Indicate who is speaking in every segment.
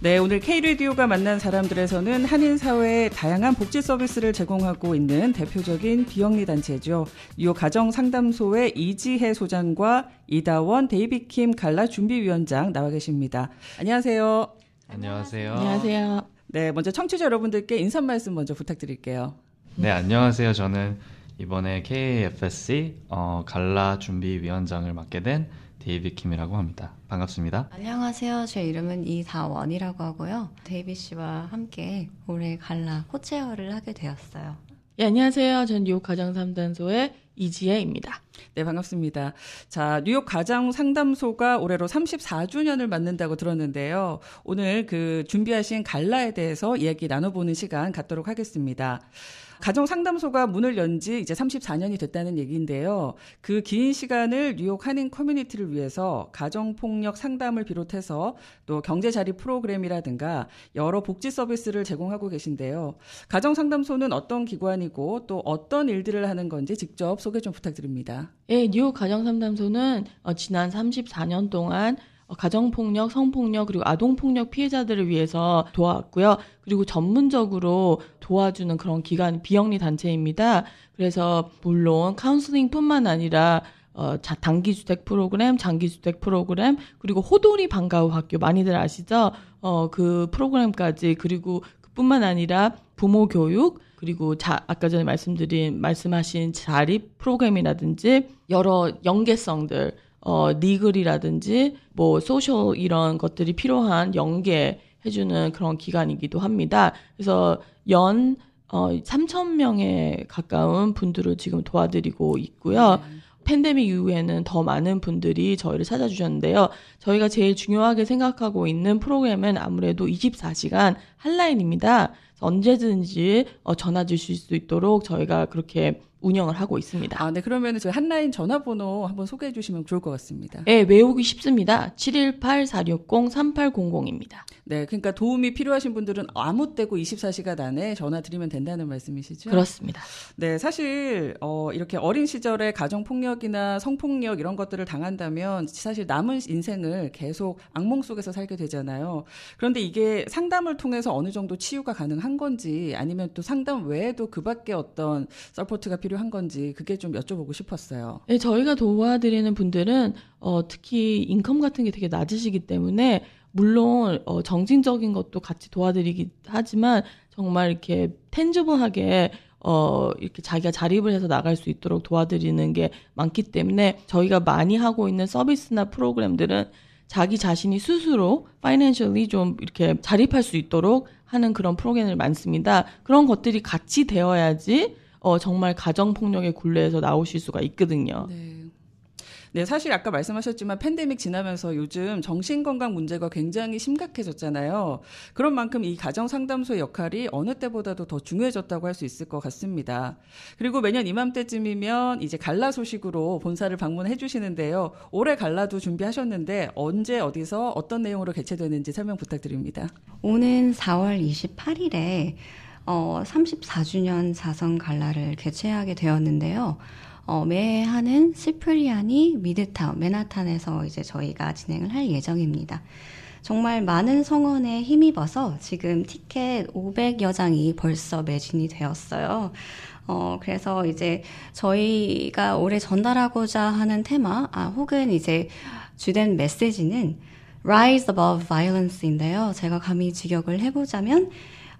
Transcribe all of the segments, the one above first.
Speaker 1: 네, 오늘 K-레디오가 만난 사람들에서는 한인 사회에 다양한 복지 서비스를 제공하고 있는 대표적인 비영리 단체죠. 이 가정 상담소의 이지혜 소장과 이다원 데이비킴 갈라 준비위원장 나와 계십니다. 안녕하세요.
Speaker 2: 안녕하세요.
Speaker 3: 안녕하세요.
Speaker 1: 네, 먼저 청취자 여러분들께 인사 말씀 먼저 부탁드릴게요.
Speaker 2: 네, 안녕하세요. 저는 이번에 KFSC 어, 갈라 준비위원장을 맡게 된 데이빗 킴이라고 합니다. 반갑습니다.
Speaker 3: 안녕하세요. 제 이름은 이다원이라고 하고요. 데이빗 씨와 함께 올해 갈라 co-chair를 하게 되었어요.
Speaker 4: 예, 안녕하세요. 전 뉴욕 가정상담소의 이지혜입니다.
Speaker 1: 네, 반갑습니다. 자, 뉴욕 가정 상담소가 올해로 34주년을 맞는다고 들었는데요. 오늘 그 준비하신 갈라에 대해서 이야기 나눠보는 시간 갖도록 하겠습니다. 가정 상담소가 문을 연 지 이제 34년이 됐다는 얘기인데요. 그 긴 시간을 뉴욕 한인 커뮤니티를 위해서 가정 폭력 상담을 비롯해서 또 경제 자립 프로그램이라든가 여러 복지 서비스를 제공하고 계신데요. 가정 상담소는 어떤 기관이고 또 어떤 일들을 하는 건지 직접 소개 좀 부탁드립니다.
Speaker 4: 예, 뉴욕 가정 상담소는 어, 지난 34년 동안 어, 가정폭력, 성폭력, 그리고 아동폭력 피해자들을 위해서 도와왔고요. 그리고 전문적으로 도와주는 그런 기관, 비영리 단체입니다. 그래서 물론 카운슬링 뿐만 아니라 어, 자, 단기주택 프로그램, 장기주택 프로그램, 그리고 호돌이 방과후 학교 많이들 아시죠? 어, 그 프로그램까지, 그리고 그뿐만 아니라 부모 교육, 그리고 자, 아까 전에 말씀드린, 말씀하신 자립 프로그램이라든지 여러 연계성들, 어, legal이라든지 뭐 social 이런 것들이 필요한 연계 해주는 그런 기관이기도 합니다. 그래서 연 어, 3천 명에 가까운 분들을 지금 도와드리고 있고요. 네. 팬데믹 이후에는 더 많은 분들이 저희를 찾아주셨는데요. 저희가 제일 중요하게 생각하고 있는 프로그램은 아무래도 24시간 한라인입니다. 언제든지 어, 전화 주실 수 있도록 저희가 그렇게 운영을 하고 있습니다.
Speaker 1: 아, 네. 그러면 저 한라인 전화번호 한번 소개해 주시면 좋을 것 같습니다.
Speaker 4: 네, 외우기 쉽습니다. 718-460-3800입니다.
Speaker 1: 네, 그러니까 도움이 필요하신 분들은 아무 때고 24시간 안에 전화 드리면 된다는 말씀이시죠?
Speaker 4: 그렇습니다.
Speaker 1: 네, 사실 어, 이렇게 어린 시절에 가정 폭력이나 성폭력 이런 것들을 당한다면 사실 남은 인생을 계속 악몽 속에서 살게 되잖아요. 그런데 이게 상담을 통해서 어느 정도 치유가 가능한 건지 아니면 또 상담 외에도 그밖에 어떤 support가 필요 필요한 건지 그게 좀 여쭤보고 싶었어요.
Speaker 4: 네, 저희가 도와드리는 분들은 어, 특히 인컴 같은 게 되게 낮으시기 때문에 물론 어, 정신적인 것도 같이 도와드리긴 하지만 정말 이렇게 텐즈블하게 어, 이렇게 자기가 자립을 해서 나갈 수 있도록 도와드리는 게 많기 때문에 저희가 많이 하고 있는 서비스나 프로그램들은 자기 자신이 스스로 파이낸셜리 좀 이렇게 자립할 수 있도록 하는 그런 프로그램을 많습니다. 그런 것들이 같이 되어야지 어, 정말 가정폭력의 굴레에서 나오실 수가 있거든요.
Speaker 1: 네. 네, 사실 아까 말씀하셨지만 팬데믹 지나면서 요즘 정신건강 문제가 굉장히 심각해졌잖아요. 그런 만큼 이 가정 상담소의 역할이 어느 때보다도 더 중요해졌다고 할 수 있을 것 같습니다. 그리고 매년 이맘때쯤이면 이제 갈라 소식으로 본사를 방문해 주시는데요. 올해 갈라도 준비하셨는데 언제 어디서 어떤 내용으로 개최되는지 설명 부탁드립니다.
Speaker 3: 오는 4월 28일에 어, 34주년 자선 갈라를 개최하게 되었는데요. 어, 매해 하는 시프리아니 미드타운, 맨하탄에서 이제 저희가 진행을 할 예정입니다. 정말 많은 성원에 힘입어서 지금 티켓 500여 장이 벌써 매진이 되었어요. 어, 그래서 이제 저희가 올해 전달하고자 하는 테마, 아, 혹은 이제 주된 메시지는 Rise Above Violence인데요. 제가 감히 직역을 해보자면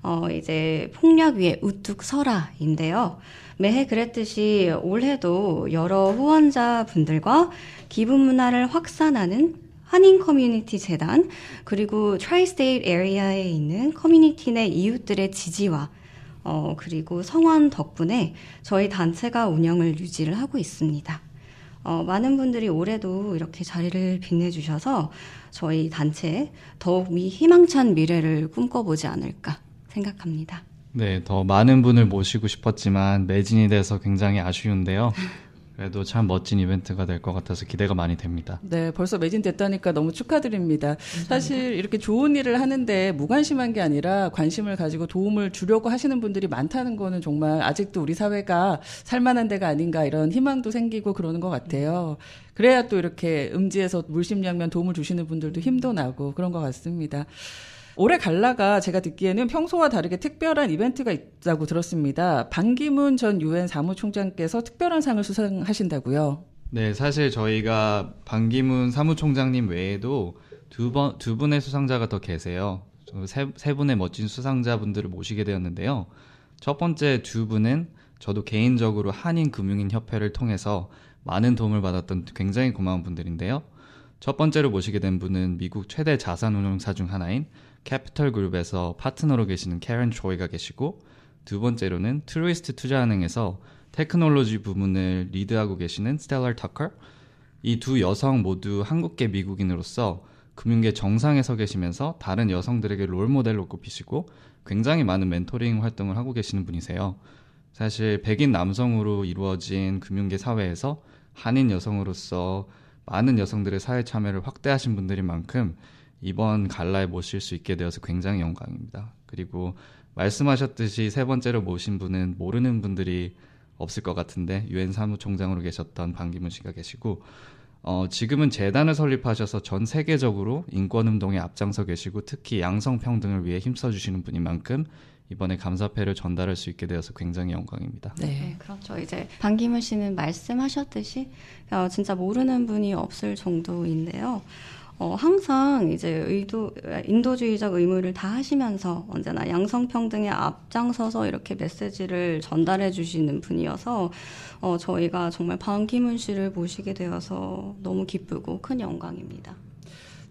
Speaker 3: 어, 이제 폭력 위에 우뚝 서라인데요. 매해 그랬듯이 올해도 여러 후원자 분들과 기부 문화를 확산하는 한인 커뮤니티 재단 그리고 tri-state area에 있는 커뮤니티 내 이웃들의 지지와 어, 그리고 성원 덕분에 저희 단체가 운영을 유지를 하고 있습니다. 어, 많은 분들이 올해도 이렇게 자리를 빛내주셔서 저희 단체에 더욱 희망찬 미래를 꿈꿔보지 않을까 생각합니다.
Speaker 2: 네, 더 많은 분을 모시고 싶었지만 매진이 돼서 굉장히 아쉬운데요. 그래도 참 멋진 이벤트가 될 것 같아서 기대가 많이 됩니다.
Speaker 1: 네, 벌써 매진됐다니까 너무 축하드립니다. 사실 이렇게 좋은 일을 하는데 무관심한 게 아니라 관심을 가지고 도움을 주려고 하시는 분들이 많다는 거는 정말 아직도 우리 사회가 살만한 데가 아닌가 이런 희망도 생기고 그러는 것 같아요. 그래야 또 이렇게 음지에서 물심양면 도움을 주시는 분들도 힘도 나고 그런 것 같습니다. 올해 갈라가 제가 듣기에는 평소와 다르게 특별한 이벤트가 있다고 들었습니다. 반기문 전 유엔 사무총장께서 특별한 상을 수상하신다고요.
Speaker 2: 네, 사실 저희가 반기문 사무총장님 외에도 두 번, 두 분의 수상자가 더 계세요. 세, 세 분의 멋진 수상자분들을 모시게 되었는데요. 첫 번째 두 분은 저도 개인적으로 한인금융인협회를 통해서 많은 도움을 받았던 굉장히 고마운 분들인데요. 첫 번째로 모시게 된 분은 미국 최대 자산운용사 중 하나인 Capital Group에서 파트너로 계시는 캐런 조이가 계시고 두 번째로는 Truist 투자은행에서 테크놀로지 부문을 리드하고 계시는 스텔라 터커 이 두 여성 모두 한국계 미국인으로서 금융계 정상에 서 계시면서 다른 여성들에게 롤 모델로 꼽히시고 굉장히 많은 멘토링 활동을 하고 계시는 분이세요. 사실 백인 남성으로 이루어진 금융계 사회에서 한인 여성으로서 많은 여성들의 사회 참여를 확대하신 분들인 만큼 이번 갈라에 모실 수 있게 되어서 굉장히 영광입니다. 그리고 말씀하셨듯이 세 번째로 모신 분은 모르는 분들이 없을 것 같은데 유엔 사무총장으로 계셨던 반기문 씨가 계시고 어, 지금은 재단을 설립하셔서 전 세계적으로 인권 운동에 앞장서 계시고 특히 양성 평등을 위해 힘써 주시는 분인 만큼 이번에 감사패를 전달할 수 있게 되어서 굉장히 영광입니다.
Speaker 3: 네, 네 그렇죠. 이제 반기문 씨는 말씀하셨듯이 어, 진짜 모르는 분이 없을 정도인데요. 어, 항상 이제 의도, 인도주의적 의무를 다 하시면서 언제나 양성평등에 앞장서서 이렇게 메시지를 전달해 주시는 분이어서 어, 저희가 정말 반기문 씨를 모시게 되어서 너무 기쁘고 큰 영광입니다.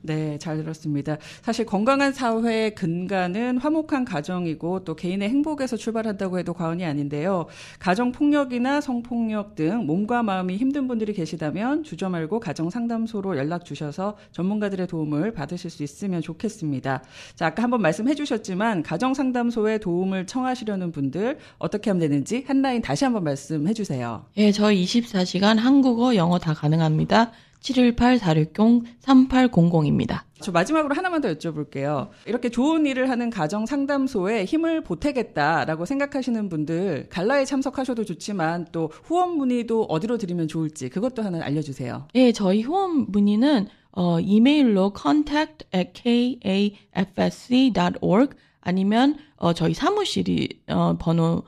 Speaker 1: 네, 잘 들었습니다. 사실 건강한 사회의 근간은 화목한 가정이고 또 개인의 행복에서 출발한다고 해도 과언이 아닌데요. 가정 폭력이나 성폭력 등 몸과 마음이 힘든 분들이 계시다면 주저 말고 가정 상담소로 연락 주셔서 전문가들의 도움을 받으실 수 있으면 좋겠습니다. 자, 아까 한번 말씀해 주셨지만 가정 상담소에 도움을 청하시려는 분들 어떻게 하면 되는지 한 라인 다시 한번 말씀해 주세요.
Speaker 4: 예, 저희 24시간 한국어, 영어 다 가능합니다. 718-460-3800입니다.
Speaker 1: 저 마지막으로 하나만 더 여쭤볼게요. 이렇게 좋은 일을 하는 가정 상담소에 힘을 보태겠다라고 생각하시는 분들 갈라에 참석하셔도 좋지만 또 후원 문의도 어디로 드리면 좋을지 그것도 하나 알려주세요.
Speaker 4: 네, 저희 후원 문의는 어, 이메일로 contact at kafsc.org 아니면 어, 저희 사무실이 어, 번호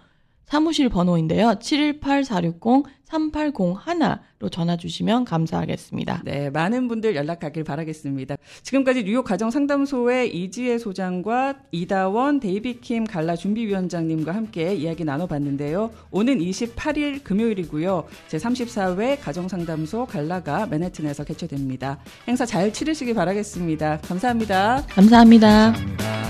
Speaker 4: 사무실 번호인데요. 718-460-3801로 전화 주시면 감사하겠습니다.
Speaker 1: 네, 많은 분들 연락하길 바라겠습니다. 지금까지 뉴욕 가정상담소의 이지혜 소장과 이다원 데이비킴 갈라 준비위원장님과 함께 이야기 나눠봤는데요. 오는 28일 금요일이고요. 제34회 가정상담소 갈라가 맨해튼에서 개최됩니다. 행사 잘 치르시기 바라겠습니다. 감사합니다.
Speaker 4: 감사합니다.
Speaker 2: 감사합니다.